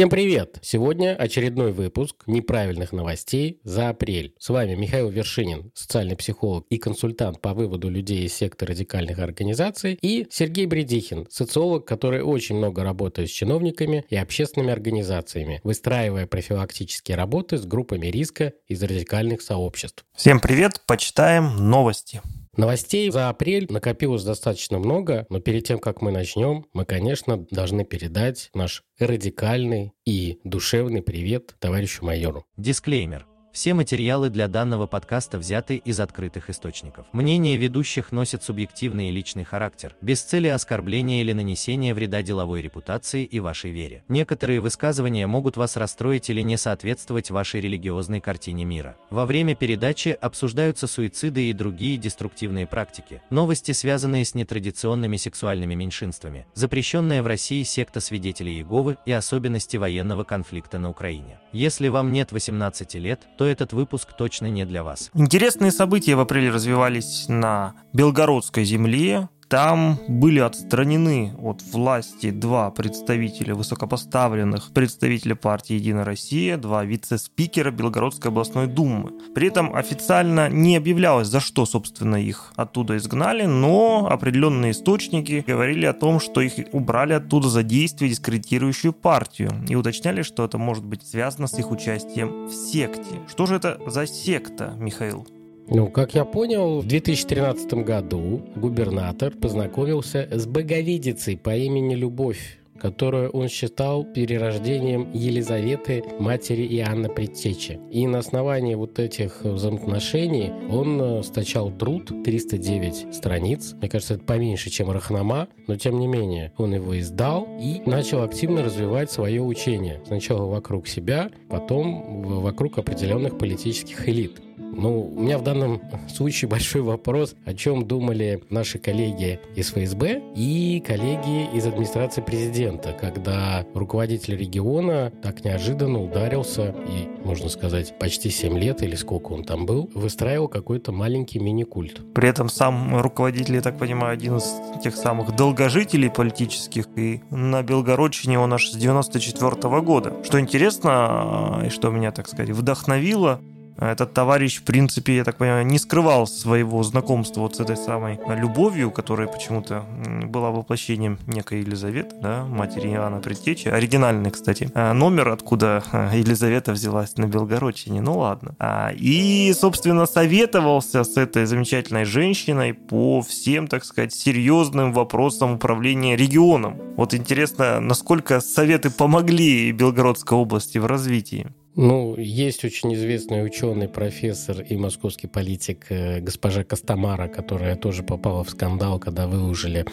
Всем привет! Сегодня очередной выпуск неправильных новостей за апрель. С вами Михаил Вершинин, социальный психолог и консультант по выводу людей из секты радикальных организаций, и Сергей Бредихин, социолог, который очень много работает с чиновниками и общественными организациями, выстраивая профилактические работы с группами риска из радикальных сообществ. Всем привет! Почитаем новости. Новостей за апрель накопилось достаточно много, но перед тем, как мы начнем, мы, конечно, должны передать наш радикальный и душевный привет товарищу майору. Дисклеймер. Все материалы для данного подкаста взяты из открытых источников. Мнение ведущих носит субъективный и личный характер, без цели оскорбления или нанесения вреда деловой репутации и вашей вере. Некоторые высказывания могут вас расстроить или не соответствовать вашей религиозной картине мира. Во время передачи обсуждаются суициды и другие деструктивные практики, новости, связанные с нетрадиционными сексуальными меньшинствами, запрещенная в России секта свидетелей Иеговы и особенности военного конфликта на Украине. Если вам нет 18 лет, то этот выпуск точно не для вас. Интересные события в апреле развивались на Белгородской земле. Там были отстранены от власти два представителя, высокопоставленных представителя партии «Единая Россия», два вице-спикера Белгородской областной думы. При этом официально не объявлялось, за что, собственно, их оттуда изгнали, но определенные источники говорили о том, что их убрали оттуда за действие, дискредитирующую партию, и уточняли, что это может быть связано с их участием в секте. Что же это за секта, Михаил? Ну, как я понял, в 2013 году губернатор познакомился с боговидицей по имени Любовь которую он считал перерождением Елизаветы, матери Иоанна Предтечи. И на основании вот этих взаимоотношений он э, стачал труд, 309 страниц. Мне кажется, это поменьше, чем Рахнама, но тем не менее он его издал и начал активно развивать свое учение. Сначала вокруг себя, потом вокруг определенных политических элит. Ну, у меня в данном случае большой вопрос, о чем думали наши коллеги из ФСБ и коллеги из администрации президента, когда руководитель региона так неожиданно ударился и, можно сказать, почти 7 лет или сколько он там был, выстраивал какой-то маленький мини-культ. При этом сам руководитель, я так понимаю, один из тех самых долгожителей политических, и на Белгородчине он аж с 94 -го года. Что интересно, и что меня, так сказать, вдохновило, этот товарищ, в принципе, я так понимаю, не скрывал своего знакомства вот с этой самой любовью, которая почему-то была воплощением некой Елизаветы, да, матери Иоанна Предтечи. Оригинальный, кстати, а, номер, откуда а, Елизавета взялась на Белгородчине. Ну ладно. А, и, собственно, советовался с этой замечательной женщиной по всем, так сказать, серьезным вопросам управления регионом. Вот интересно, насколько советы помогли Белгородской области в развитии. Ну, есть очень известный ученый, профессор и московский политик э, госпожа Костомара, которая тоже попала в скандал, когда выложили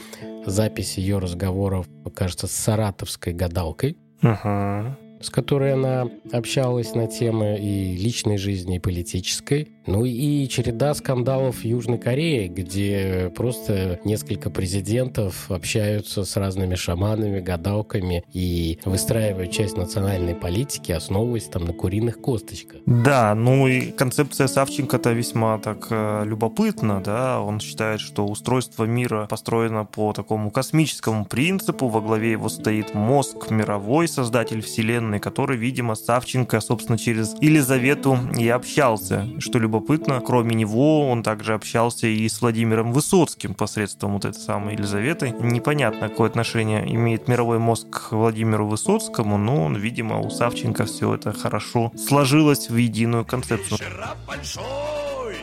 запись ее разговоров, кажется, с саратовской гадалкой. Uh-huh с которой она общалась на темы и личной жизни, и политической. Ну и череда скандалов в Южной Корее, где просто несколько президентов общаются с разными шаманами, гадалками и выстраивают часть национальной политики, основываясь там на куриных косточках. Да, ну и концепция Савченко-то весьма так э, любопытна, да, он считает, что устройство мира построено по такому космическому принципу, во главе его стоит мозг мировой, создатель вселенной, который, видимо, Савченко, собственно, через Елизавету и общался, что любопытно, кроме него он также общался и с Владимиром Высоцким посредством вот этой самой Елизаветы. Непонятно, какое отношение имеет мировой мозг к Владимиру Высоцкому, но он, видимо, у Савченко все это хорошо сложилось в единую концепцию. большой,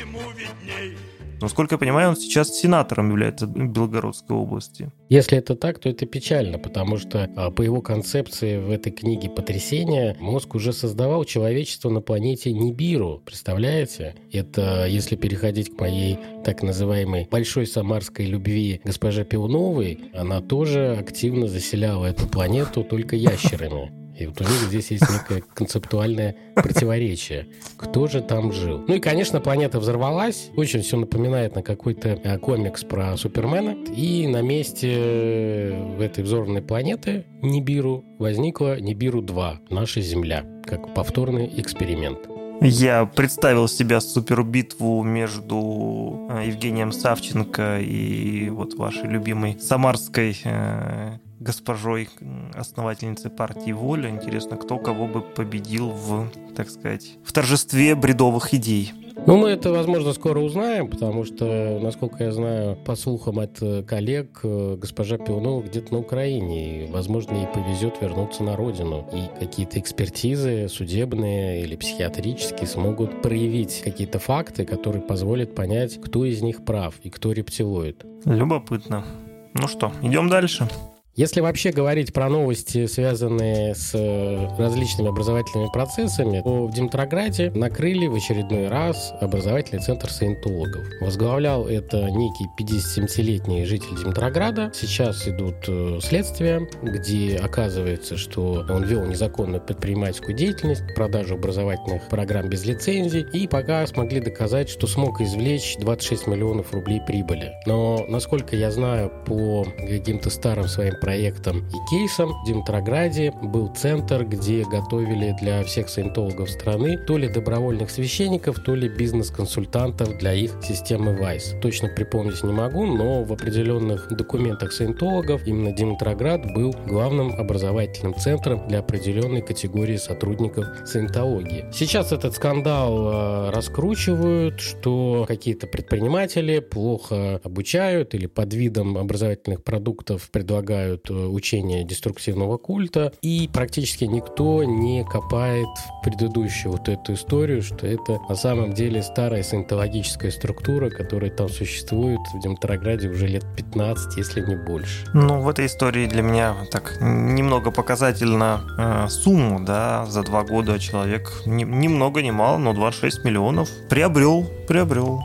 ему видней. Насколько я понимаю, он сейчас сенатором является Белгородской области. Если это так, то это печально, потому что а, по его концепции в этой книге «Потрясение» мозг уже создавал человечество на планете Нибиру. Представляете? Это если переходить к моей так называемой большой самарской любви госпоже Пиуновой, она тоже активно заселяла эту планету только ящерами. И вот у них здесь есть некое концептуальное противоречие. Кто же там жил? Ну и, конечно, планета взорвалась. Очень все напоминает на какой-то э, комикс про Супермена. И на месте э, этой взорванной планеты Нибиру возникла Нибиру-2, наша Земля, как повторный эксперимент. Я представил себя супербитву между э, Евгением Савченко и вот вашей любимой самарской госпожой, основательницей партии «Воля». Интересно, кто кого бы победил в, так сказать, в торжестве бредовых идей. Ну, мы это, возможно, скоро узнаем, потому что, насколько я знаю, по слухам от э, коллег, э, госпожа Пионова где-то на Украине. И, возможно, ей повезет вернуться на родину. И какие-то экспертизы судебные или психиатрические смогут проявить какие-то факты, которые позволят понять, кто из них прав и кто рептилоид. Любопытно. Ну что, идем дальше. Если вообще говорить про новости, связанные с э, различными образовательными процессами, то в Димитрограде накрыли в очередной раз образовательный центр саентологов. Возглавлял это некий 57-летний житель Димитрограда. Сейчас идут э, следствия, где оказывается, что он вел незаконную предпринимательскую деятельность, продажу образовательных программ без лицензий, и пока смогли доказать, что смог извлечь 26 миллионов рублей прибыли. Но, насколько я знаю, по каким-то старым своим проектом и кейсом в Димитрограде был центр, где готовили для всех саентологов страны то ли добровольных священников, то ли бизнес-консультантов для их системы WISE. Точно припомнить не могу, но в определенных документах саентологов именно Димитроград был главным образовательным центром для определенной категории сотрудников саентологии. Сейчас этот скандал э, раскручивают, что какие-то предприниматели плохо обучают или под видом образовательных продуктов предлагают изучают э, учение деструктивного культа, и практически никто не копает в предыдущую вот эту историю, что это на самом деле старая саентологическая структура, которая там существует в Демотрограде уже лет 15, если не больше. Ну, в этой истории для меня так немного показательно э, сумму, да, за два года человек ни, ни много ни мало, но 26 миллионов приобрел, приобрел.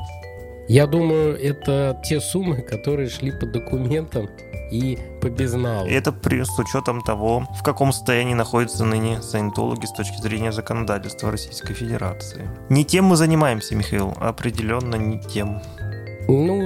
Я думаю, это те суммы, которые шли по документам и по безналу. И это при, с учетом того, в каком состоянии находятся ныне саентологи с точки зрения законодательства Российской Федерации. Не тем мы занимаемся, Михаил, определенно не тем. Ну,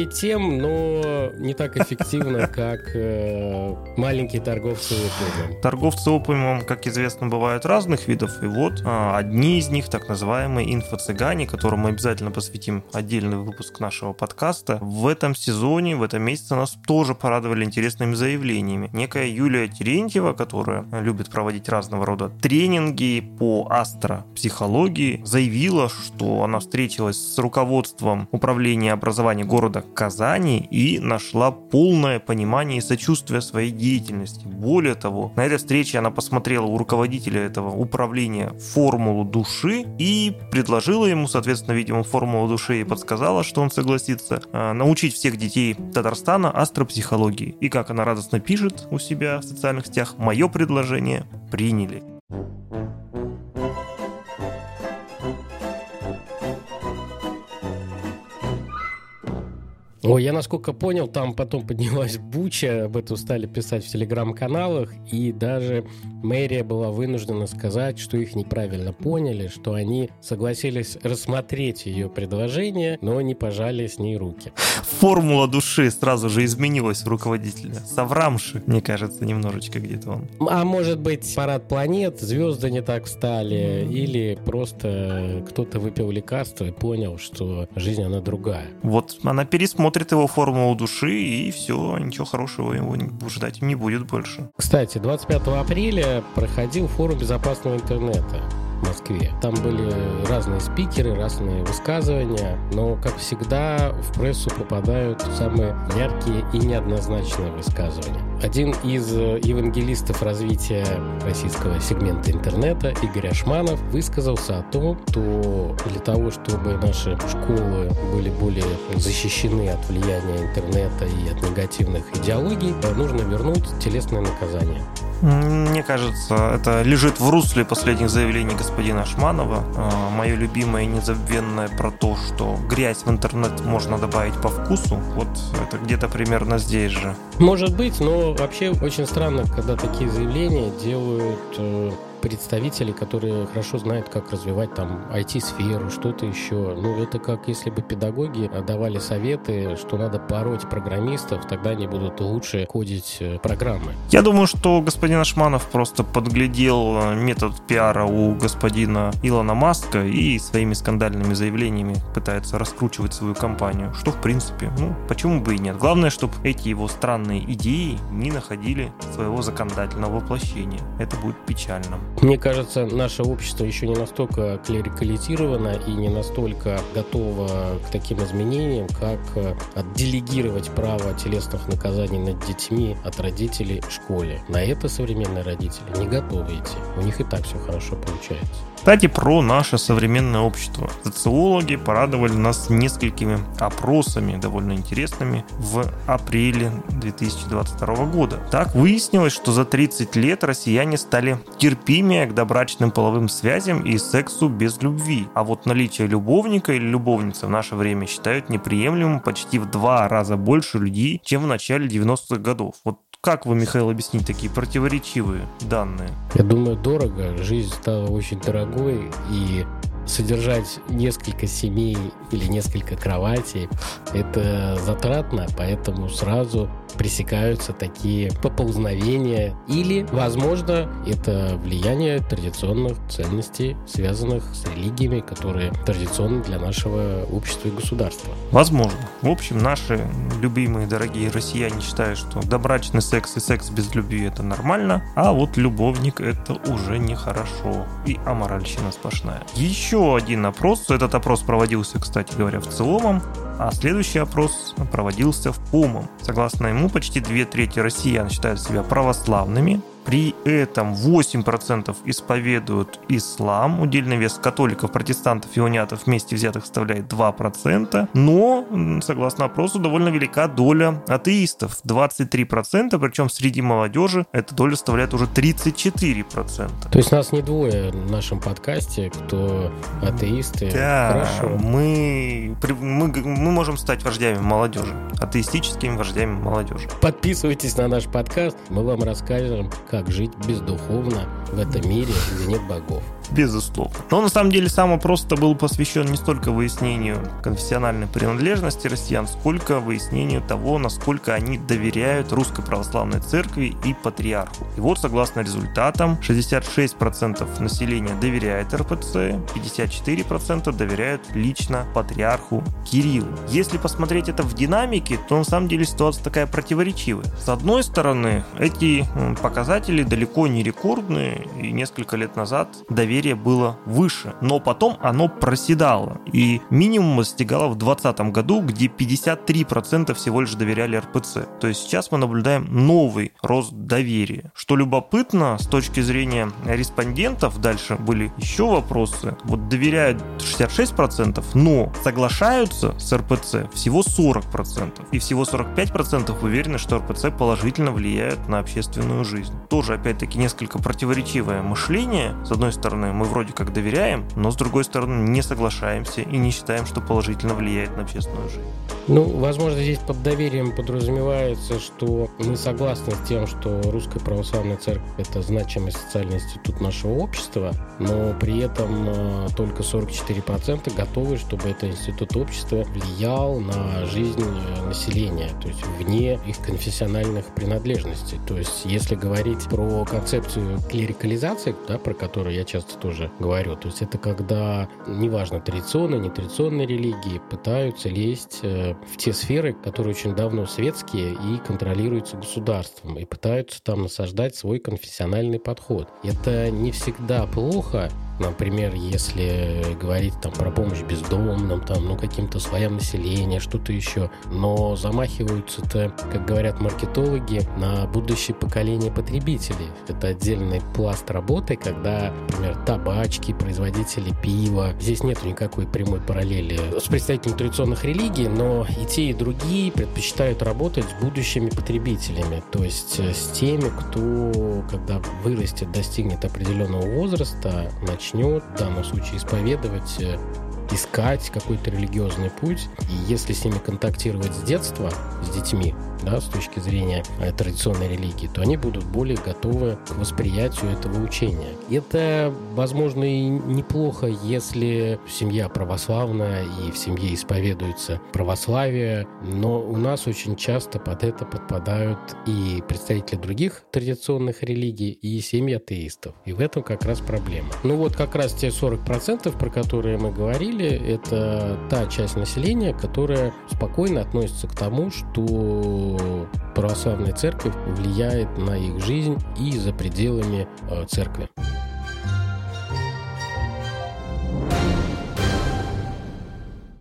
или тем, но не так эффективно, как э, маленькие торговцы опиумом. Торговцы опиумом, как известно, бывают разных видов. И вот а, одни из них, так называемые инфо-цыгане, которым мы обязательно посвятим отдельный выпуск нашего подкаста. В этом сезоне, в этом месяце нас тоже порадовали интересными заявлениями. Некая Юлия Терентьева, которая любит проводить разного рода тренинги по астропсихологии, заявила, что она встретилась с руководством управления образования города Казани и нашла полное понимание и сочувствие своей деятельности. Более того, на этой встрече она посмотрела у руководителя этого управления формулу души и предложила ему, соответственно, видимо, формулу души и подсказала, что он согласится э, научить всех детей Татарстана астропсихологии. И как она радостно пишет у себя в социальных сетях, мое предложение приняли. Ой, я насколько понял, там потом поднялась буча, об этом стали писать в телеграм-каналах, и даже мэрия была вынуждена сказать, что их неправильно поняли, что они согласились рассмотреть ее предложение, но не пожали с ней руки. Формула души сразу же изменилась в руководителя. Саврамши, мне кажется, немножечко где-то он. А может быть, парад планет, звезды не так встали, или просто кто-то выпил лекарство и понял, что жизнь, она другая. Вот она пересмотрит смотрит его формулу души, и все, ничего хорошего его ждать не будет больше. Кстати, 25 апреля проходил форум безопасного интернета. В Москве. Там были разные спикеры, разные высказывания, но, как всегда, в прессу попадают самые яркие и неоднозначные высказывания. Один из евангелистов развития российского сегмента интернета, Игорь Ашманов, высказался о том, что для того, чтобы наши школы были более защищены от влияния интернета и от негативных идеологий, нужно вернуть телесное наказание. Мне кажется, это лежит в русле последних заявлений господина Ашманова. А, Мое любимое и незабвенное про то, что грязь в интернет можно добавить по вкусу. Вот это где-то примерно здесь же. Может быть, но вообще очень странно, когда такие заявления делают представителей, которые хорошо знают, как развивать там IT-сферу, что-то еще. Ну, это как если бы педагоги давали советы, что надо пороть программистов, тогда они будут лучше кодить э, программы. Я думаю, что господин Ашманов просто подглядел э, метод пиара у господина Илона Маска и своими скандальными заявлениями пытается раскручивать свою компанию. Что, в принципе, ну, почему бы и нет. Главное, чтобы эти его странные идеи не находили своего законодательного воплощения. Это будет печально. Мне кажется, наше общество еще не настолько клерикализировано и не настолько готово к таким изменениям, как э, отделегировать право телесных наказаний над детьми от родителей в школе. На это современные родители не готовы идти. У них и так все хорошо получается. Кстати, про наше современное общество. Социологи порадовали нас несколькими опросами, довольно интересными, в апреле 2022 года. Так выяснилось, что за 30 лет россияне стали терпимее к добрачным половым связям и сексу без любви. А вот наличие любовника или любовницы в наше время считают неприемлемым почти в два раза больше людей, чем в начале 90-х годов. Вот как вы, Михаил, объяснить такие противоречивые данные? Я думаю, дорого. Жизнь стала очень дорогой, и содержать несколько семей или несколько кроватей – это затратно, поэтому сразу пресекаются такие поползновения. Или, возможно, это влияние традиционных ценностей, связанных с религиями, которые традиционны для нашего общества и государства. Возможно. В общем, наши любимые, дорогие россияне считают, что добрачный секс и секс без любви – это нормально, а вот любовник – это уже нехорошо и аморальщина сплошная. Еще один опрос. Этот опрос проводился, кстати говоря, в целом, а следующий опрос проводился в ПОМом. Согласно ему, почти две трети россиян считают себя православными, при этом 8% исповедуют ислам. Удельный вес католиков, протестантов и унятов вместе взятых составляет 2%. Но, согласно опросу, довольно велика доля атеистов. 23%, причем среди молодежи эта доля составляет уже 34%. То есть нас не двое в нашем подкасте, кто атеисты. Да, Хорошо. Мы, мы, мы можем стать вождями молодежи, атеистическими вождями молодежи. Подписывайтесь на наш подкаст, мы вам расскажем, как жить бездуховно в этом мире, где нет богов. Безусловно. Но на самом деле сам опрос был посвящен не столько выяснению конфессиональной принадлежности россиян, сколько выяснению того, насколько они доверяют Русской Православной Церкви и Патриарху. И вот, согласно результатам, 66% населения доверяет РПЦ, 54% доверяют лично Патриарху Кириллу. Если посмотреть это в динамике, то на самом деле ситуация такая противоречивая. С одной стороны, эти показатели далеко не рекордные, и несколько лет назад доверие доверие было выше, но потом оно проседало. И минимум достигало в 2020 году, где 53% всего лишь доверяли РПЦ. То есть сейчас мы наблюдаем новый рост доверия. Что любопытно, с точки зрения респондентов, дальше были еще вопросы. Вот доверяют 66%, но соглашаются с РПЦ всего 40%. И всего 45% уверены, что РПЦ положительно влияет на общественную жизнь. Тоже, опять-таки, несколько противоречивое мышление. С одной стороны, мы вроде как доверяем, но с другой стороны не соглашаемся и не считаем, что положительно влияет на общественную жизнь. Ну, возможно, здесь под доверием подразумевается, что мы согласны с тем, что Русская Православная Церковь – это значимый социальный институт нашего общества, но при этом э, только 44% готовы, чтобы этот институт общества влиял на жизнь э, населения, то есть вне их конфессиональных принадлежностей. То есть, если говорить про концепцию клерикализации, да, про которую я часто тоже говорю. То есть это когда, неважно, традиционные, нетрадиционные религии пытаются лезть э, в те сферы, которые очень давно светские и контролируются государством, и пытаются там насаждать свой конфессиональный подход. Это не всегда плохо, Например, если говорить там про помощь бездомным, там, ну, каким-то слоям населения, что-то еще. Но замахиваются-то, как говорят маркетологи, на будущее поколение потребителей. Это отдельный пласт работы, когда, например, табачки, производители пива. Здесь нет никакой прямой параллели с представителями традиционных религий, но и те, и другие предпочитают работать с будущими потребителями, то есть э, с теми, кто, когда вырастет, достигнет определенного возраста, начнет начнет в случае исповедовать э, искать какой-то религиозный путь. И если с ними контактировать с детства, с детьми, да, с точки зрения э, традиционной религии, то они будут более готовы к восприятию этого учения. Это, возможно, и неплохо, если семья православная и в семье исповедуется православие, но у нас очень часто под это подпадают и представители других традиционных религий, и семьи атеистов. И в этом как раз проблема. Ну вот как раз те 40%, про которые мы говорили, это та часть населения, которая спокойно относится к тому, что православная церковь влияет на их жизнь и за пределами э, церкви.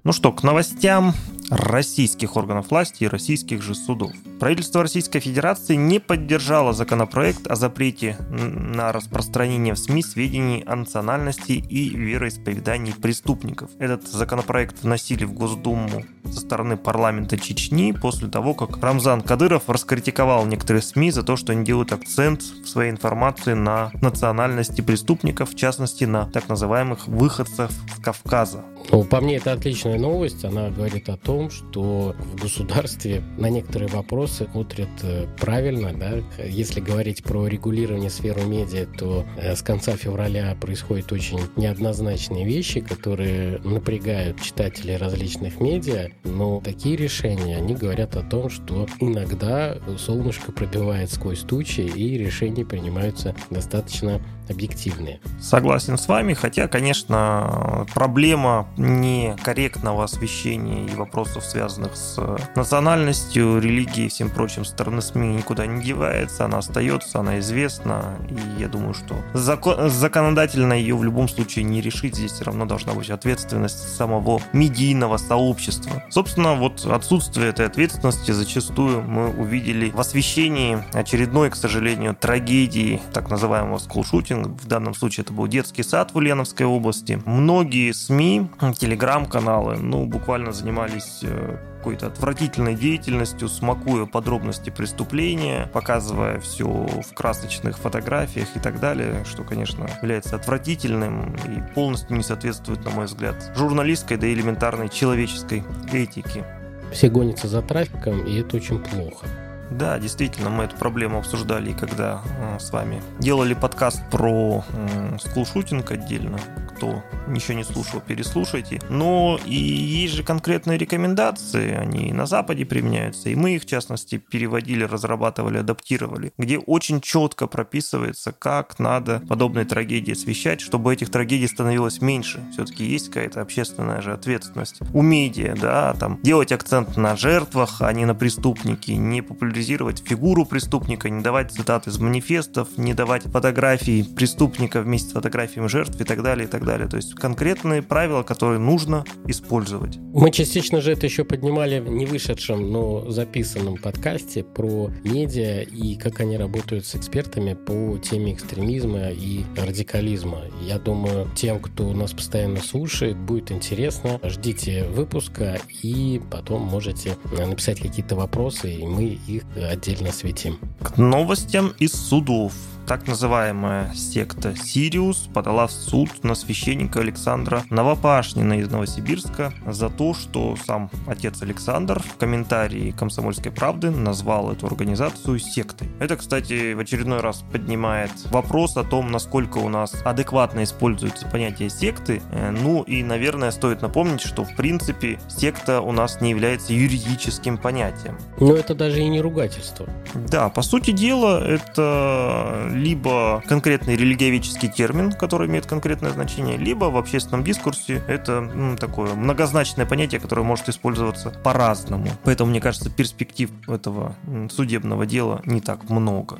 Ну что, к новостям российских органов власти и российских же судов. Правительство Российской Федерации не поддержало законопроект о запрете на распространение в СМИ сведений о национальности и вероисповедании преступников. Этот законопроект вносили в Госдуму со стороны парламента Чечни после того, как Рамзан Кадыров раскритиковал некоторые СМИ за то, что они делают акцент в своей информации на национальности преступников, в частности на так называемых выходцев с Кавказа. Ну, по мне, это отличная новость. Она говорит о том, что в государстве на некоторые вопросы смотрят э, правильно. Да? Если говорить про регулирование сферы медиа, то э, с конца февраля происходят очень неоднозначные вещи, которые напрягают читателей различных медиа. Но такие решения, они говорят о том, что иногда солнышко пробивает сквозь тучи, и решения принимаются достаточно объективные. Согласен с вами, хотя, конечно, проблема некорректного освещения и вопросов, связанных с национальностью, религией и всем прочим стороны СМИ никуда не девается, она остается, она известна, и я думаю, что закон, законодательно ее в любом случае не решить, здесь все равно должна быть ответственность самого медийного сообщества. Собственно, вот отсутствие этой ответственности зачастую мы увидели в освещении очередной, к сожалению, трагедии так называемого скулшутинга, в данном случае это был детский сад в Ульяновской области. Многие СМИ, телеграм-каналы, ну, буквально занимались э, какой-то отвратительной деятельностью, смакуя подробности преступления, показывая все в красочных фотографиях и так далее, что, конечно, является отвратительным и полностью не соответствует, на мой взгляд, журналистской, да и элементарной человеческой этике. Все гонятся за трафиком, и это очень плохо. Да, действительно, мы эту проблему обсуждали, когда э, с вами делали подкаст про э, скулшутинг отдельно. Кто еще не слушал, переслушайте. Но и есть же конкретные рекомендации, они на Западе применяются, и мы их, в частности, переводили, разрабатывали, адаптировали, где очень четко прописывается, как надо подобные трагедии освещать, чтобы этих трагедий становилось меньше. Все-таки есть какая-то общественная же ответственность у медиа, да, там делать акцент на жертвах, а не на преступнике, не популяризировать фигуру преступника, не давать цитат из манифестов, не давать фотографии преступника вместе с фотографиями жертв и так далее, и так далее. То есть конкретные правила, которые нужно использовать. Мы частично же это еще поднимали в не вышедшем, но записанном подкасте про медиа и как они работают с экспертами по теме экстремизма и радикализма. Я думаю, тем, кто нас постоянно слушает, будет интересно. Ждите выпуска и потом можете написать какие-то вопросы, и мы их отдельно светим. К новостям из судов так называемая секта Сириус подала в суд на священника Александра Новопашнина из Новосибирска за то, что сам отец Александр в комментарии «Комсомольской правды» назвал эту организацию сектой. Это, кстати, в очередной раз поднимает вопрос о том, насколько у нас адекватно используется понятие секты. Э, ну и, наверное, стоит напомнить, что в принципе секта у нас не является юридическим понятием. Но это даже и не ругательство. Да, по сути дела, это либо конкретный религиоведческий термин, который имеет конкретное значение, либо в общественном дискурсе это ну, такое многозначное понятие, которое может использоваться по-разному. Поэтому, мне кажется, перспектив этого судебного дела не так много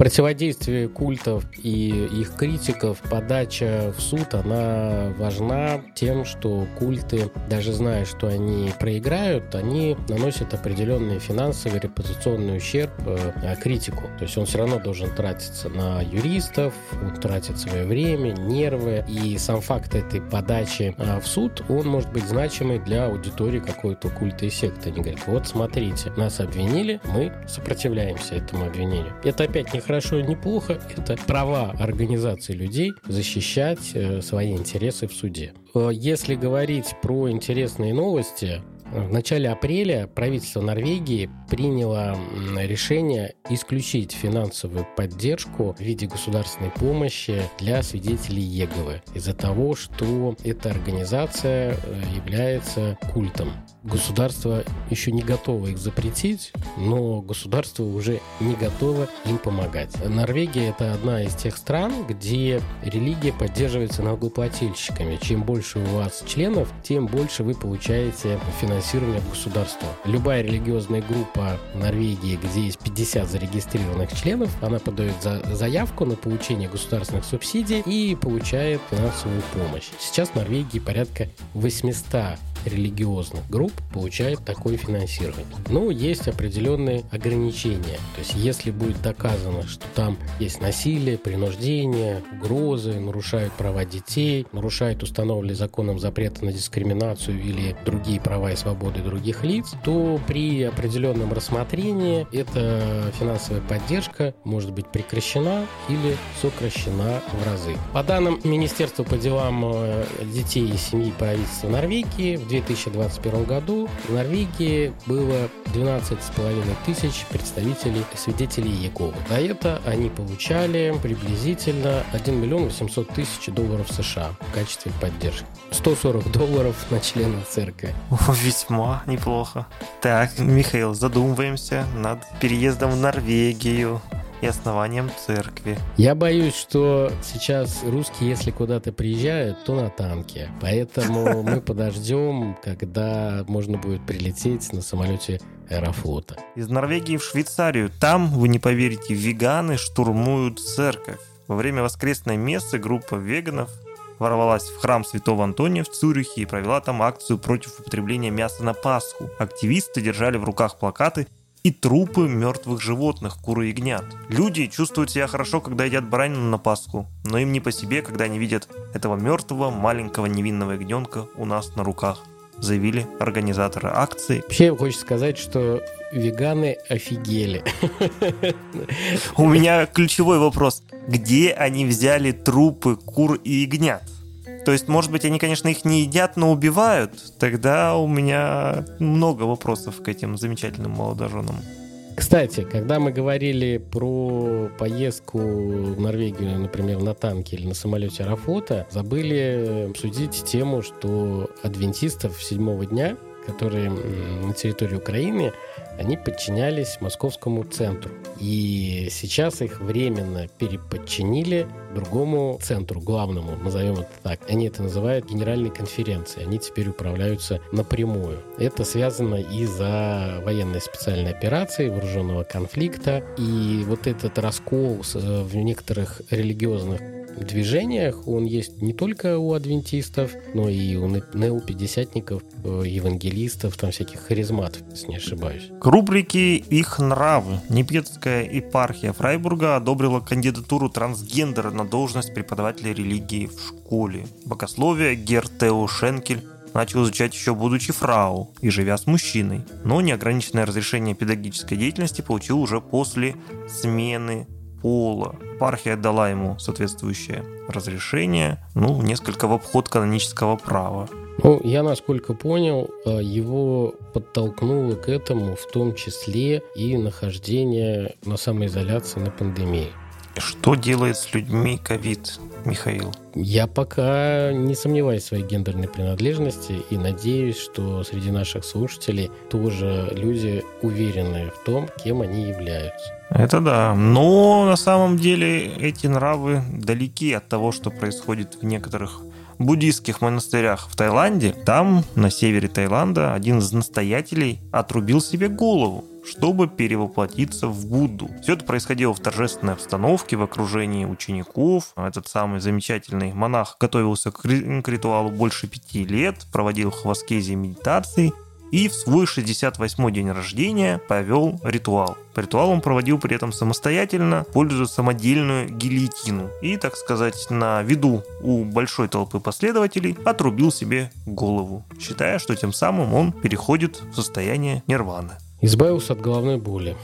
противодействие культов и их критиков, подача в суд, она важна тем, что культы, даже зная, что они проиграют, они наносят определенный финансовый репутационный ущерб э, критику. То есть он все равно должен тратиться на юристов, он тратит свое время, нервы, и сам факт этой подачи э, в суд, он может быть значимый для аудитории какой-то культа и секты. Они говорят, вот смотрите, нас обвинили, мы сопротивляемся этому обвинению. Это опять не хорошо, не плохо. Это права организации людей защищать э, свои интересы в суде. Э, если говорить про интересные новости, в начале апреля правительство Норвегии приняла решение исключить финансовую поддержку в виде государственной помощи для свидетелей Еговы из-за того, что эта организация э, является культом. Государство еще не готово их запретить, но государство уже не готово им помогать. Норвегия это одна из тех стран, где религия поддерживается налогоплательщиками. Чем больше у вас членов, тем больше вы получаете финансирование от государства. Любая религиозная группа Норвегии, где есть 50 зарегистрированных членов, она подает за заявку на получение государственных субсидий и получает финансовую помощь. Сейчас в Норвегии порядка 800 религиозных групп получает такое финансирование. Но есть определенные ограничения. То есть если будет доказано, что там есть насилие, принуждение, угрозы, нарушают права детей, нарушают установленные законом запреты на дискриминацию или другие права и свободы других лиц, то при определенном рассмотрении эта финансовая поддержка может быть прекращена или сокращена в разы. По данным Министерства по делам э, детей и семьи правительства Норвегии, в 2021 году в Норвегии было 12,5 тысяч представителей свидетелей Иеговы. За это они получали приблизительно 1 миллион 800 тысяч долларов США в качестве поддержки. 140 долларов на члена церкви. Весьма неплохо. Так, Михаил, задумываемся над переездом в Норвегию и основанием церкви. Я боюсь, что сейчас русские, если куда-то приезжают, то на танке. Поэтому мы подождем, когда можно будет прилететь на самолете Аэрофлота. Из Норвегии в Швейцарию. Там, вы не поверите, веганы штурмуют церковь. Во время воскресной мессы группа веганов ворвалась в храм Святого Антония в Цюрихе и провела там акцию против употребления мяса на Пасху. Активисты держали в руках плакаты и трупы мертвых животных, куры и ягнят. Люди чувствуют себя хорошо, когда едят баранину на Пасху, но им не по себе, когда они видят этого мертвого маленького невинного ягненка у нас на руках заявили организаторы акции. Вообще хочется сказать, что веганы офигели. У меня ключевой вопрос. Где они взяли трупы кур и ягнят? То есть, может быть, они, конечно, их не едят, но убивают? Тогда у меня много вопросов к этим замечательным молодоженам. Кстати, когда мы говорили про поездку в Норвегию, например, на танке или на самолете Аэрофлота, забыли обсудить тему, что адвентистов седьмого дня, которые на территории Украины, они подчинялись московскому центру. И сейчас их временно переподчинили другому центру, главному, назовем это так. Они это называют генеральной конференцией. Они теперь управляются напрямую. Это связано из-за военной специальной операции, вооруженного конфликта. И вот этот раскол э, в некоторых религиозных движениях он есть не только у адвентистов, но и у неопятидесятников, э, евангелистов, там всяких харизматов, если не ошибаюсь. К рубрике «Их нравы» Непетская епархия Фрайбурга одобрила кандидатуру трансгендера на должность преподавателя религии в школе. Богословие Гертео Шенкель начал изучать еще будучи фрау и живя с мужчиной, но неограниченное разрешение педагогической деятельности получил уже после смены пола. Пархия дала ему соответствующее разрешение, ну, несколько в обход канонического права. Ну, я, насколько понял, э, его подтолкнуло к этому в том числе и нахождение на самоизоляции на пандемии. Что делает с людьми ковид, Михаил? Я пока не сомневаюсь в своей гендерной принадлежности и надеюсь, что среди наших слушателей тоже люди уверены в том, кем они являются. Это да. Но на самом деле эти нравы далеки от того, что происходит в некоторых буддийских монастырях в Таиланде. Там, на севере Таиланда, один из настоятелей отрубил себе голову чтобы перевоплотиться в Будду. Все это происходило в торжественной обстановке, в окружении учеников. Этот самый замечательный монах готовился к ритуалу больше пяти лет, проводил в аскезе медитации и в свой 68-й день рождения провел ритуал. Ритуал он проводил при этом самостоятельно, пользуя самодельную гильотину. И, так сказать, на виду у большой толпы последователей отрубил себе голову, считая, что тем самым он переходит в состояние нирваны. Избавился от головной боли.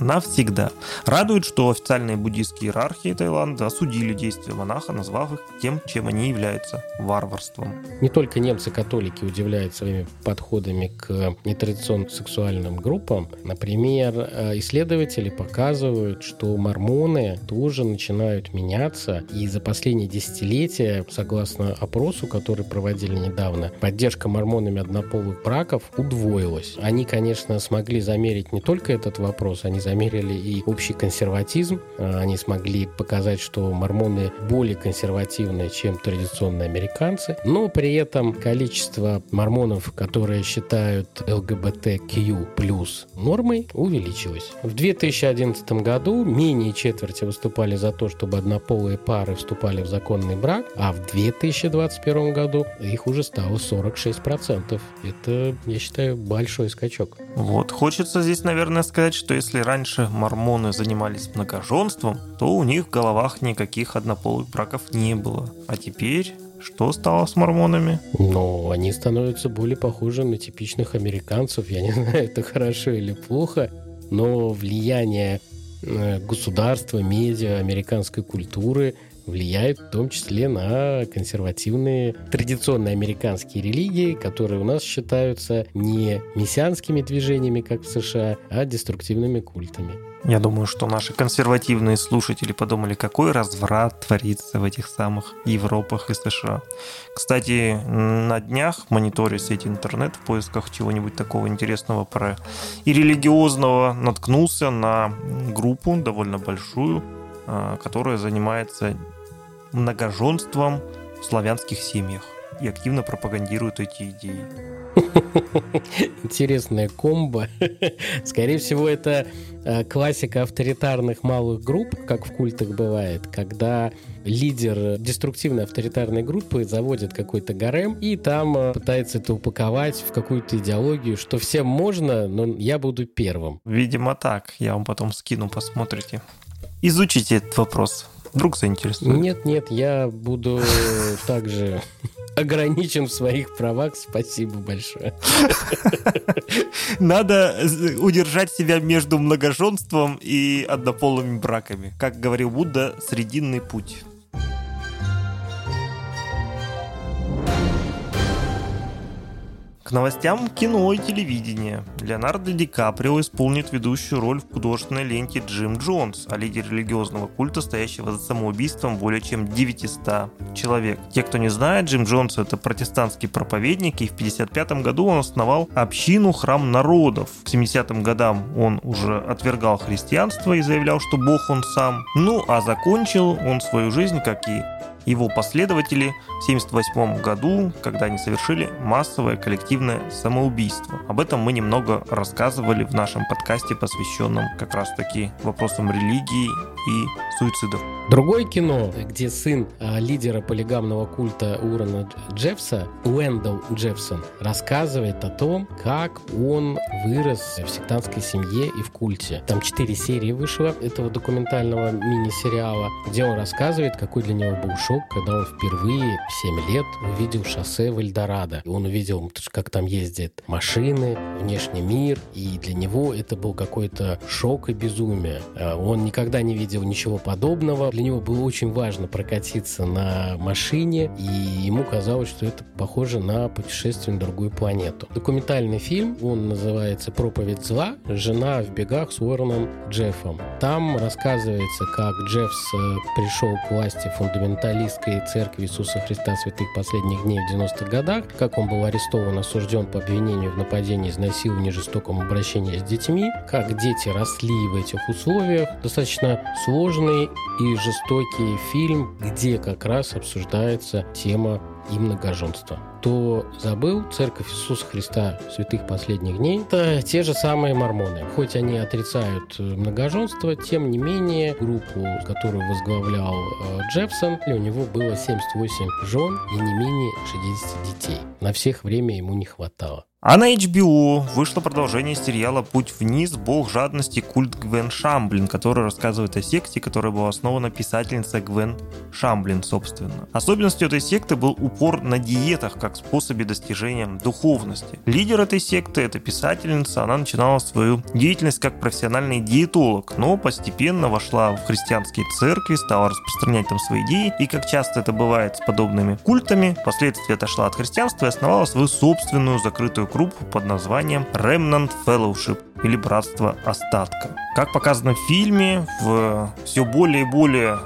Навсегда. Радует, что официальные буддийские иерархии Таиланда осудили действия монаха, назвав их тем, чем они являются – варварством. Не только немцы-католики удивляют своими подходами к нетрадиционным сексуальным группам. Например, э, исследователи показывают, что мормоны тоже начинают меняться, и за последние десятилетия, согласно опросу, который проводили недавно, поддержка мормонами однополых браков удвоилась. Они, конечно, смогли замерить не только этот вопрос, они замерили и общий консерватизм. Э, они смогли показать, что мормоны более консервативные, чем традиционные американцы. Но при этом количество мормонов, которые считают ЛГБТQ плюс нормой, увеличилось. В 2011 году менее четверти выступали за то, чтобы однополые пары вступали в законный брак, а в 2021 году их уже стало 46%. Это, я считаю, большой скачок. Вот. Хочется здесь, наверное, сказать, что если раньше мормоны занимались многоженством, то у них в головах никаких однополых браков не было. А теперь что стало с мормонами? Ну, они становятся более похожи на типичных американцев. Я не знаю, это хорошо или плохо, но влияние э, государства, медиа, американской культуры влияет в том числе на консервативные традиционные американские религии, которые у нас считаются не мессианскими движениями, как в США, а деструктивными культами. Я думаю, что наши консервативные слушатели подумали, какой разврат творится в этих самых Европах и США. Кстати, на днях, мониторя сеть интернет в поисках чего-нибудь такого интересного про и религиозного, наткнулся на группу довольно большую, а, которая занимается многоженством в славянских семьях и активно пропагандирует эти идеи. Интересная комбо. Скорее всего, это э, классика авторитарных малых групп, как в культах бывает, когда лидер деструктивной авторитарной группы заводит какой-то гарем и там э, пытается это упаковать в какую-то идеологию, что всем можно, но я буду первым. Видимо так. Я вам потом скину, посмотрите. Изучите этот вопрос. Вдруг заинтересует. Нет, нет, я буду также ограничен в своих правах. Спасибо большое. Надо удержать себя между многоженством и однополыми браками. Как говорил Будда, срединный путь. К новостям кино и телевидения. Леонардо Ди Каприо исполнит ведущую роль в художественной ленте «Джим Джонс» о лидере религиозного культа, стоящего за самоубийством более чем 900 человек. Те, кто не знает, Джим Джонс – это протестантский проповедник, и в 1955 году он основал общину «Храм народов». К 70-м годам он уже отвергал христианство и заявлял, что Бог он сам. Ну, а закончил он свою жизнь, как и его последователи в 1978 году, когда они совершили массовое коллективное самоубийство. Об этом мы немного рассказывали в нашем подкасте, посвященном как раз-таки вопросам религии и суицидов. Другое кино, где сын а, лидера полигамного культа Урона Джеффса, Уэндл Джеффсон, рассказывает о том, как он вырос в сектантской семье и в культе. Там четыре серии вышло этого документального мини-сериала, где он рассказывает, какой для него был шок, когда он впервые в 7 лет увидел шоссе в Эльдорадо. Он увидел, как там ездят машины, внешний мир, и для него это был какой-то шок и безумие. А, он никогда не видел ничего подобного для него было очень важно прокатиться на машине, и ему казалось, что это похоже на путешествие на другую планету. Документальный фильм, он называется «Проповедь зла. Жена в бегах с Уорреном Джеффом». Там рассказывается, как Джеффс э, пришел к власти фундаменталистской церкви Иисуса Христа святых последних дней в 90-х годах, как он был арестован, осужден по обвинению в нападении, изнасиловании, жестоком обращении с детьми, как дети росли в этих условиях. Достаточно сложный и жестокий фильм, где как раз обсуждается тема и многоженства. Кто забыл, Церковь Иисуса Христа святых последних дней – это те же самые мормоны. Хоть они отрицают многоженство, тем не менее группу, которую возглавлял э, Джеффсон, у него было 78 жен и не менее 60 детей. На всех время ему не хватало. А на HBO вышло продолжение сериала «Путь вниз. Бог жадности. Культ Гвен Шамблин», который рассказывает о секте, которая была основана писательница Гвен Шамблин, собственно. Особенностью этой секты был упор на диетах как способе достижения духовности. Лидер этой секты, эта писательница, она начинала свою деятельность как профессиональный диетолог, но постепенно вошла в христианские церкви, стала распространять там свои идеи, и как часто это бывает с подобными культами, впоследствии отошла от христианства и основала свою собственную закрытую группу под названием Remnant Fellowship или Братство Остатка. Как показано в фильме, в все более и более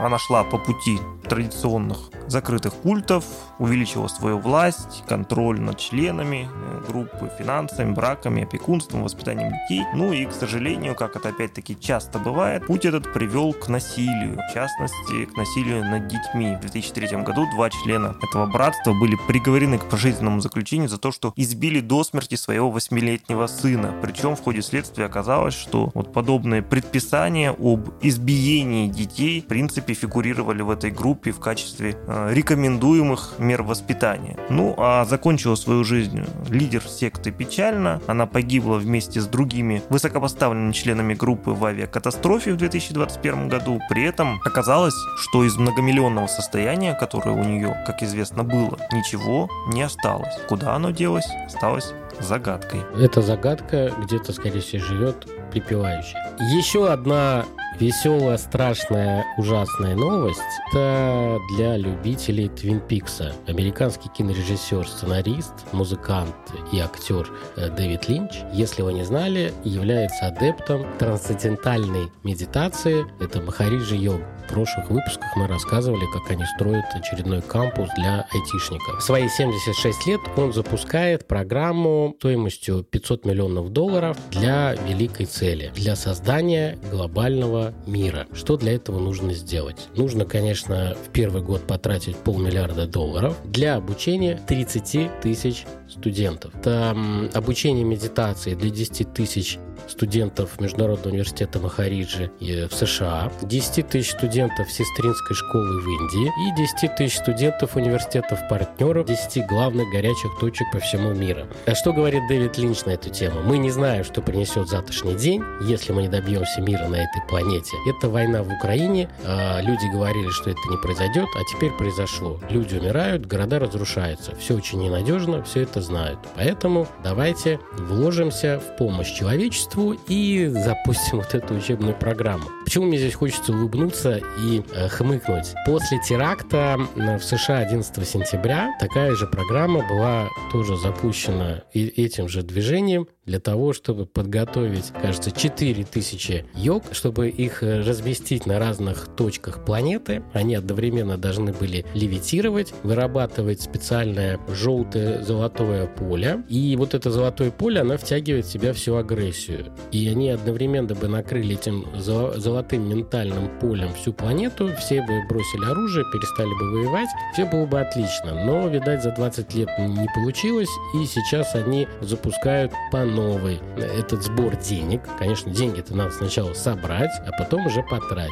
она шла по пути традиционных закрытых культов, увеличила свою власть, контроль над членами э, группы, финансами, браками, опекунством, воспитанием детей. Ну и, к сожалению, как это опять-таки часто бывает, путь этот привел к насилию, в частности, к насилию над детьми. В 2003 году два члена этого братства были приговорены к пожизненному заключению за то, что избили до смерти своего восьмилетнего сына. Причем в ходе следствия оказалось, что вот подобные предписания об избиении детей в принципе фигурировали в этой группе в качестве э, рекомендуемых мер воспитания. Ну, а закончила свою жизнь лидер секты печально. Она погибла вместе с другими высокопоставленными членами группы в авиакатастрофе в 2021 году. При этом оказалось, что из многомиллионного состояния, которое у нее, как известно, было, ничего не осталось. Куда оно делось, осталось загадкой. Эта загадка где-то, скорее всего, живет припевающая. Еще одна Веселая, страшная, ужасная новость – это для любителей Твин Пикса. Американский кинорежиссер, сценарист, музыкант и актер э, Дэвид Линч, если вы не знали, является адептом трансцендентальной медитации. Это Махариджи йога. В прошлых выпусках мы рассказывали, как они строят очередной кампус для айтишников. В свои 76 лет он запускает программу стоимостью 500 миллионов долларов для великой цели, для создания глобального мира. Что для этого нужно сделать? Нужно, конечно, в первый год потратить полмиллиарда долларов для обучения 30 тысяч студентов. Это обучение медитации для 10 тысяч студентов Международного университета Махариджи в США, 10 тысяч студентов сестринской школы в Индии и 10 тысяч студентов университетов-партнеров 10 главных горячих точек по всему миру. А что говорит Дэвид Линч на эту тему? Мы не знаем, что принесет завтрашний день, если мы не добьемся мира на этой планете. Это война в Украине. А, люди говорили, что это не произойдет, а теперь произошло. Люди умирают, города разрушаются. Все очень ненадежно, все это знают. Поэтому давайте вложимся в помощь человечеству Москву и запустим вот эту учебную программу. Почему мне здесь хочется улыбнуться и э, хмыкнуть? После теракта в США 11 сентября такая же программа была тоже запущена и этим же движением для того, чтобы подготовить, кажется, 4000 йог, чтобы их э, разместить на разных точках планеты. Они одновременно должны были левитировать, вырабатывать специальное желтое золотое поле. И вот это золотое поле, оно втягивает в себя всю агрессию. И они одновременно бы накрыли этим золотым ментальным полем всю планету, все бы бросили оружие, перестали бы воевать, все было бы отлично. Но, видать, за 20 лет не получилось, и сейчас они запускают по новый этот сбор денег. Конечно, деньги-то надо сначала собрать, а потом уже потратить.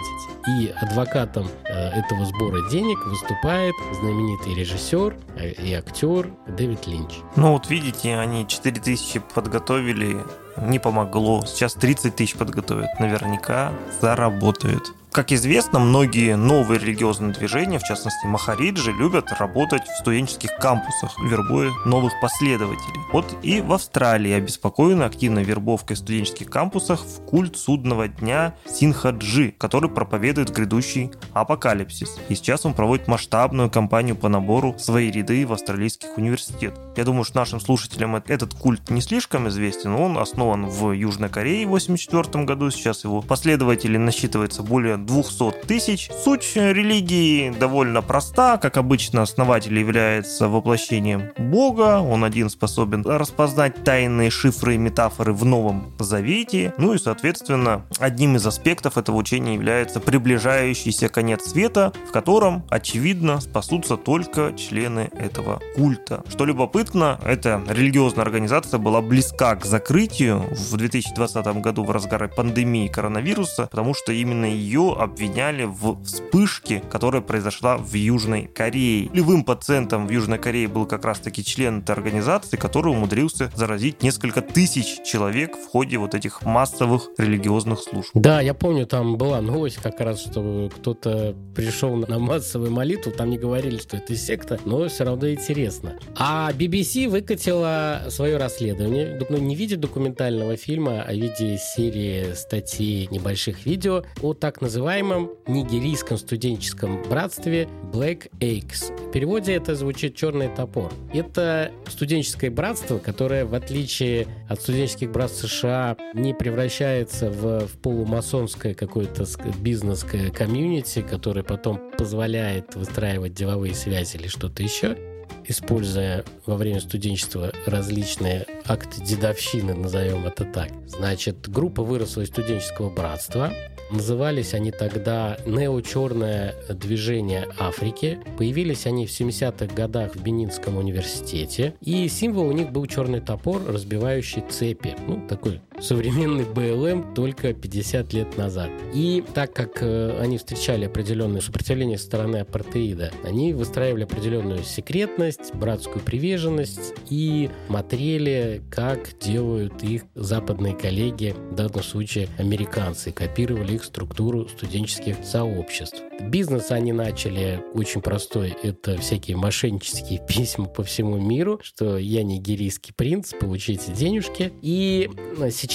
И адвокатом э, этого сбора денег выступает знаменитый режиссер э, и актер Дэвид Линч. Ну вот видите, они 4000 подготовили, не помогло. Сейчас 30 тысяч подготовят. Наверняка заработают. Как известно, многие новые религиозные движения, в частности Махариджи, любят работать в студенческих кампусах, вербуя новых последователей. Вот и в Австралии обеспокоены активной вербовкой в студенческих кампусах в культ судного дня Синхаджи, который проповедует грядущий апокалипсис. И сейчас он проводит масштабную кампанию по набору свои ряды в австралийских университетах. Я думаю, что нашим слушателям этот культ не слишком известен. Он основан в Южной Корее в 1984 году. Сейчас его последователи насчитывается более 200 тысяч. Суть религии довольно проста. Как обычно, основатель является воплощением Бога. Он один способен распознать тайные шифры и метафоры в Новом Завете. Ну и, соответственно, одним из аспектов этого учения является приближающийся конец света, в котором, очевидно, спасутся только члены этого культа. Что любопытно, эта религиозная организация была близка к закрытию в 2020 году в разгаре пандемии коронавируса, потому что именно ее обвиняли в вспышке, которая произошла в Южной Корее. Левым пациентом в Южной Корее был как раз-таки член этой организации, который умудрился заразить несколько тысяч человек в ходе вот этих массовых религиозных служб. Да, я помню, там была новость как раз, что кто-то пришел на массовую молитву, там не говорили, что это секта, но все равно интересно. А BBC выкатила свое расследование, ну, не в виде документального фильма, а в виде серии статей, небольших видео о так называемом нигерийском студенческом братстве Black Eggs. В переводе это звучит «черный топор». Это студенческое братство, которое, в отличие от студенческих братств США, не превращается в, в полумасонское какое-то бизнес-комьюнити, которое потом позволяет выстраивать деловые связи или что-то еще используя во время студенчества различные акты дедовщины, назовем это так. Значит, группа выросла из студенческого братства, Назывались они тогда «Нео-черное движение Африки». Появились они в 70-х годах в Бенинском университете. И символ у них был черный топор, разбивающий цепи. Ну, такой современный БЛМ только 50 лет назад. И так как э, они встречали определенное сопротивление со стороны апартеида, они выстраивали определенную секретность, братскую приверженность и смотрели, как делают их западные коллеги, в данном случае американцы, копировали их структуру студенческих сообществ. Бизнес они начали очень простой. Это всякие мошеннические письма по всему миру, что я нигерийский принц, получите денежки. И сейчас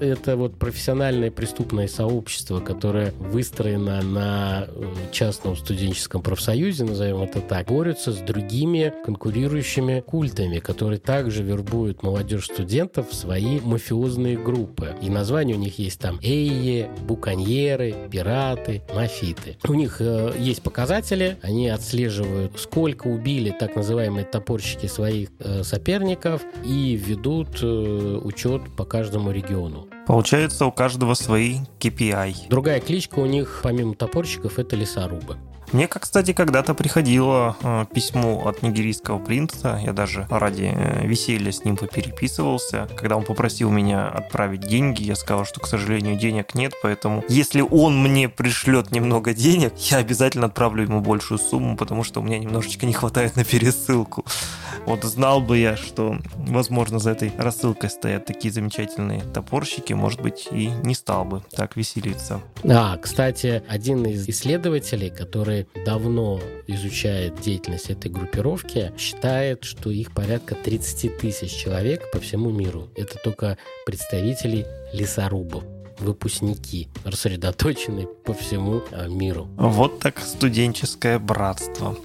это вот профессиональное преступное сообщество, которое выстроено на э, частном студенческом профсоюзе, назовем это так, борются с другими конкурирующими культами, которые также вербуют молодежь студентов в свои мафиозные группы. И название у них есть там Эйе, Буканьеры, Пираты, Мафиты. У них э, есть показатели, они отслеживают, сколько убили так называемые топорщики своих э, соперников и ведут э, учет по каждому региону. Получается, у каждого свои KPI. Другая кличка у них, помимо топорщиков, это лесорубы. Мне, кстати, когда-то приходило э, письмо от нигерийского принца. Я даже ради э, веселья с ним попереписывался. Когда он попросил меня отправить деньги, я сказал, что, к сожалению, денег нет, поэтому если он мне пришлет немного денег, я обязательно отправлю ему большую сумму, потому что у меня немножечко не хватает на пересылку. Вот знал бы я, что, возможно, за этой рассылкой стоят такие замечательные топорщики, может быть, и не стал бы так веселиться. А, кстати, один из исследователей, который давно изучает деятельность этой группировки, считает, что их порядка 30 тысяч человек по всему миру. Это только представители лесорубов выпускники, рассредоточены по всему а, миру. Вот так студенческое братство.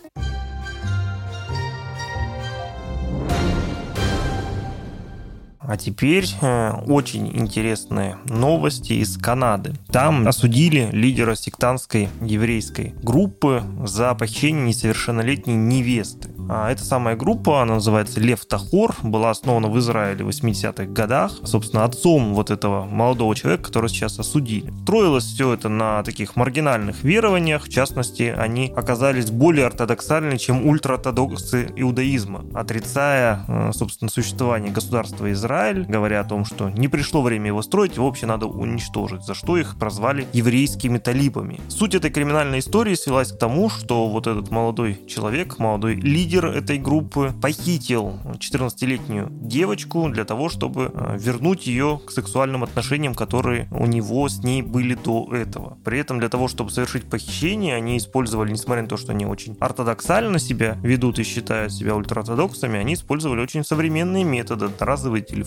А теперь э, очень интересные новости из Канады. Там осудили лидера сектантской еврейской группы за похищение несовершеннолетней невесты. А эта самая группа, она называется Лев Тахор, была основана в Израиле в 80-х годах, собственно, отцом вот этого молодого человека, которого сейчас осудили. Строилось все это на таких маргинальных верованиях, в частности, они оказались более ортодоксальны, чем ультраортодоксы иудаизма, отрицая, э, собственно, существование государства Израиль, говоря о том, что не пришло время его строить, его вообще надо уничтожить, за что их прозвали еврейскими талибами. Суть этой криминальной истории свелась к тому, что вот этот молодой человек, молодой лидер, этой группы похитил 14-летнюю девочку для того, чтобы э, вернуть ее к сексуальным отношениям, которые у него с ней были до этого. При этом для того, чтобы совершить похищение, они использовали, несмотря на то, что они очень ортодоксально себя ведут и считают себя ультраортодоксами, они использовали очень современные методы. Разовые телефоны,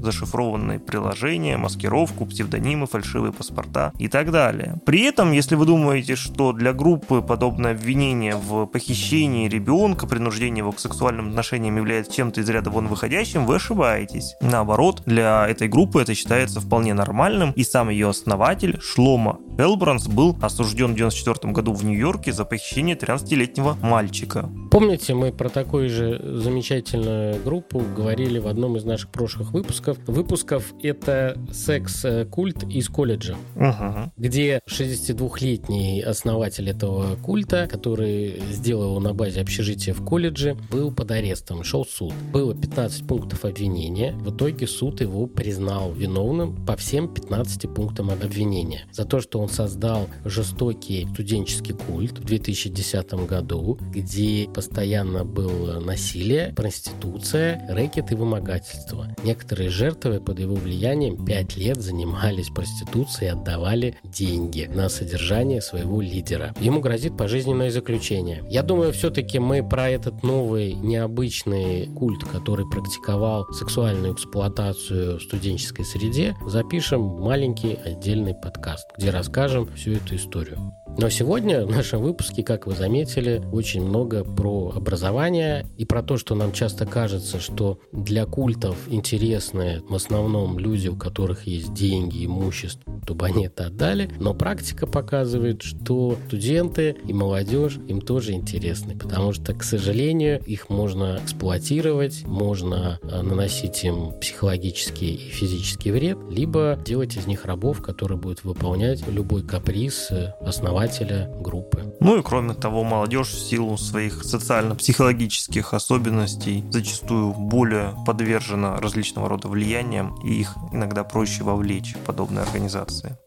зашифрованные приложения, маскировку, псевдонимы, фальшивые паспорта и так далее. При этом, если вы думаете, что для группы подобное обвинение в похищении ребенка, принуждение его к сексуальным отношениям является чем-то из ряда вон выходящим, вы ошибаетесь. Наоборот, для этой группы это считается вполне нормальным, и сам ее основатель Шлома Элбранс был осужден в 1994 году в Нью-Йорке за похищение 13-летнего мальчика. Помните, мы про такую же замечательную группу говорили в одном из наших прошлых выпусков. Выпусков это секс-культ из колледжа, угу. где 62-летний основатель этого культа, который сделал его на базе общежития в колледже, был под арестом, шел суд. Было 15 пунктов обвинения. В итоге суд его признал виновным по всем 15 пунктам обвинения. За то, что он создал жестокий студенческий культ в 2010 году, где постоянно было насилие, проституция, рэкет и вымогательство. Некоторые жертвы под его влиянием 5 лет занимались проституцией и отдавали деньги на содержание своего лидера. Ему грозит пожизненное заключение. Я думаю, все-таки мы про этот новый необычный культ, который практиковал сексуальную эксплуатацию в студенческой среде, запишем маленький отдельный подкаст, где расскажем всю эту историю. Но сегодня в нашем выпуске, как вы заметили, очень много про образование и про то, что нам часто кажется, что для культов интересны в основном люди, у которых есть деньги, имущество, чтобы они это отдали. Но практика показывает, что студенты и молодежь им тоже интересны, потому что, к сожалению, их можно эксплуатировать, можно э, наносить им психологический и физический вред, либо делать из них рабов, которые будут выполнять любой каприз э, основателя основателя группы. Ну и кроме того, молодежь в силу своих социально-психологических особенностей зачастую более подвержена различного рода влияниям, и их иногда проще вовлечь в подобные организации.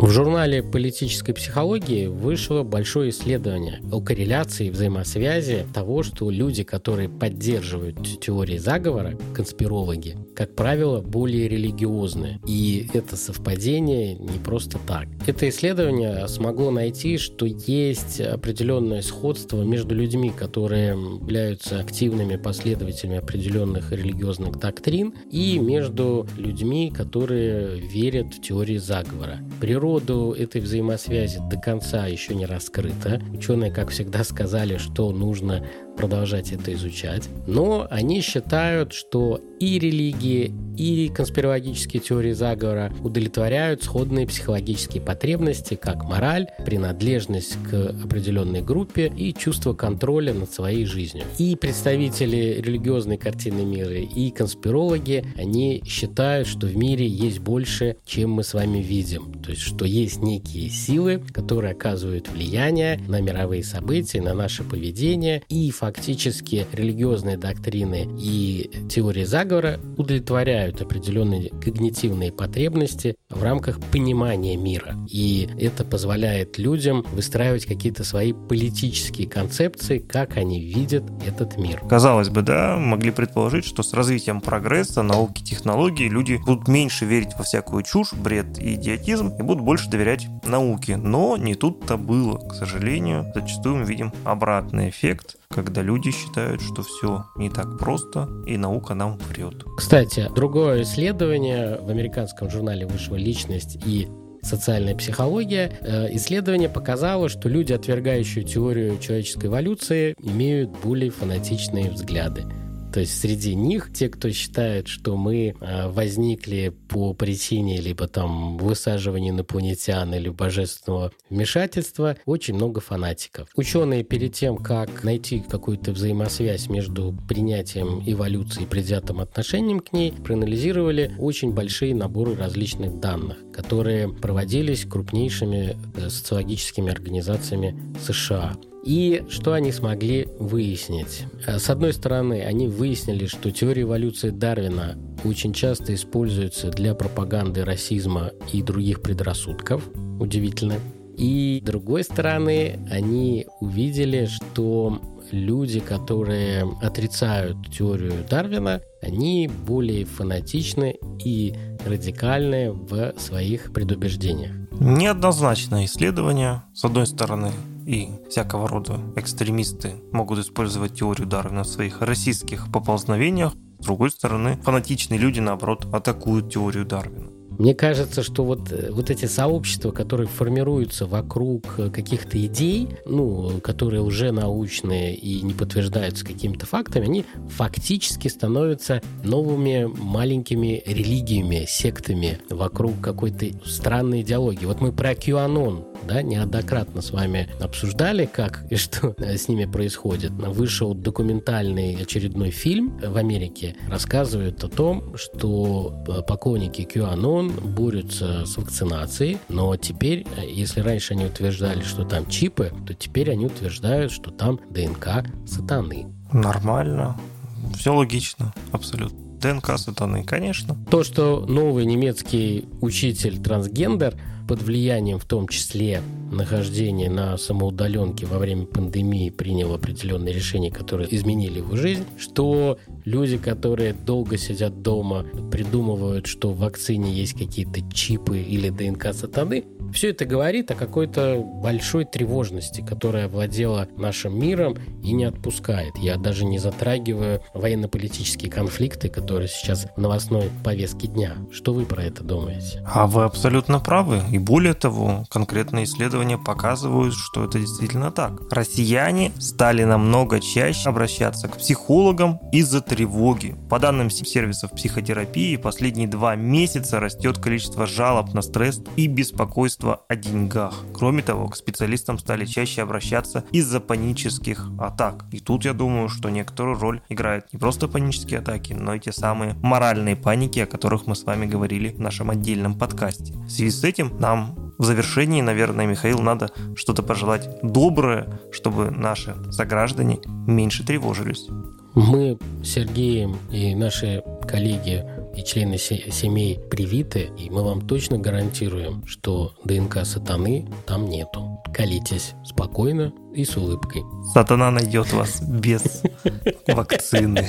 В журнале политической психологии вышло большое исследование о корреляции взаимосвязи того, что люди, которые поддерживают теории заговора, конспирологи, как правило, более религиозны. И это совпадение не просто так. Это исследование смогло найти, что есть определенное сходство между людьми, которые являются активными последователями определенных религиозных доктрин, и между людьми, которые верят в теории заговора. Природа природу этой взаимосвязи до конца еще не раскрыта. Ученые, как всегда, сказали, что нужно продолжать это изучать. Но они считают, что и религии, и конспирологические теории заговора удовлетворяют сходные психологические потребности, как мораль, принадлежность к определенной группе и чувство контроля над своей жизнью. И представители религиозной картины мира, и конспирологи, они считают, что в мире есть больше, чем мы с вами видим. То есть, что есть некие силы, которые оказывают влияние на мировые события, на наше поведение, и фактически фактически религиозные доктрины и теории заговора удовлетворяют определенные когнитивные потребности в рамках понимания мира. И это позволяет людям выстраивать какие-то свои политические концепции, как они видят этот мир. Казалось бы, да, могли предположить, что с развитием прогресса, науки, технологий люди будут меньше верить во всякую чушь, бред и идиотизм и будут больше доверять науке. Но не тут-то было. К сожалению, зачастую мы видим обратный эффект когда люди считают, что все не так просто, и наука нам врет. Кстати, другое исследование в американском журнале «Высшая личность» и социальная психология, э, исследование показало, что люди, отвергающие теорию человеческой эволюции, имеют более фанатичные взгляды. То есть среди них те, кто считает, что мы а, возникли по причине либо там высаживания инопланетян или божественного вмешательства, очень много фанатиков. Ученые перед тем, как найти какую-то взаимосвязь между принятием эволюции и предвзятым отношением к ней, проанализировали очень большие наборы различных данных, которые проводились крупнейшими э, социологическими организациями США. И что они смогли выяснить? Э, с одной стороны, они выяснили, что теория эволюции Дарвина очень часто используется для пропаганды расизма и других предрассудков. Удивительно. И с другой стороны, они увидели, что люди, которые отрицают теорию Дарвина, они более фанатичны и радикальны в своих предубеждениях. Неоднозначное исследование. С одной стороны, и всякого рода экстремисты могут использовать теорию Дарвина в своих российских поползновениях. С другой стороны, фанатичные люди, наоборот, атакуют теорию Дарвина. Мне кажется, что вот, э, вот эти сообщества, которые формируются вокруг э, каких-то идей, ну, которые уже научные и не подтверждаются какими-то фактами, они фактически становятся новыми маленькими религиями, сектами вокруг какой-то странной идеологии. Вот мы про QAnon да, неоднократно с вами обсуждали, как и что с ними происходит. Вышел документальный очередной фильм в Америке, рассказывает о том, что э, поклонники QAnon борются с вакцинацией, но теперь, э, если раньше они утверждали, что там чипы, то теперь они утверждают, что там ДНК сатаны. Нормально. Все логично, абсолютно. ДНК сатаны, конечно. То, что новый немецкий учитель трансгендер под влиянием в том числе нахождения на самоудаленке во время пандемии принял определенные решения, которые изменили его жизнь, что люди, которые долго сидят дома, придумывают, что в вакцине есть какие-то чипы или ДНК сатаны, все это говорит о какой-то большой тревожности, которая овладела нашим миром и не отпускает. Я даже не затрагиваю военно-политические конфликты, которые сейчас в новостной повестке дня. Что вы про это думаете? А вы абсолютно правы. И более того, конкретные исследования показывают, что это действительно так. Россияне стали намного чаще обращаться к психологам из-за тревоги. По данным сервисов психотерапии, последние два месяца растет количество жалоб на стресс и беспокойство о деньгах. Кроме того, к специалистам стали чаще обращаться из-за панических атак. И тут я думаю, что некоторую роль играют не просто панические атаки, но и те самые моральные паники, о которых мы с вами говорили в нашем отдельном подкасте. В связи с этим нам в завершении, наверное, Михаил, надо что-то пожелать доброе, чтобы наши сограждане меньше тревожились. Мы с Сергеем и наши коллеги и члены семей привиты, и мы вам точно гарантируем, что ДНК сатаны там нету. Колитесь спокойно и с улыбкой. Сатана найдет вас без вакцины.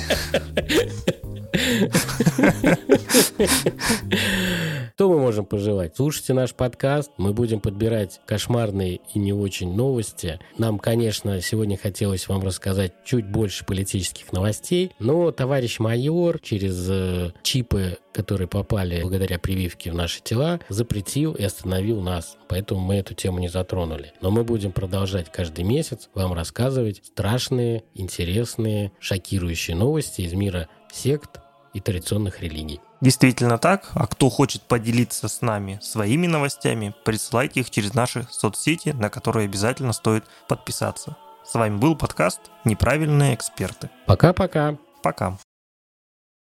Что мы можем пожелать? Слушайте наш подкаст, мы будем подбирать кошмарные и не очень новости. Нам, конечно, сегодня хотелось вам рассказать чуть больше политических новостей, но товарищ майор через э, чипы, которые попали благодаря прививке в наши тела, запретил и остановил нас. Поэтому мы эту тему не затронули. Но мы будем продолжать каждый месяц вам рассказывать страшные, интересные, шокирующие новости из мира сект и традиционных религий. Действительно так. А кто хочет поделиться с нами своими новостями, присылайте их через наши соцсети, на которые обязательно стоит подписаться. С вами был подкаст «Неправильные эксперты». Пока-пока. Пока.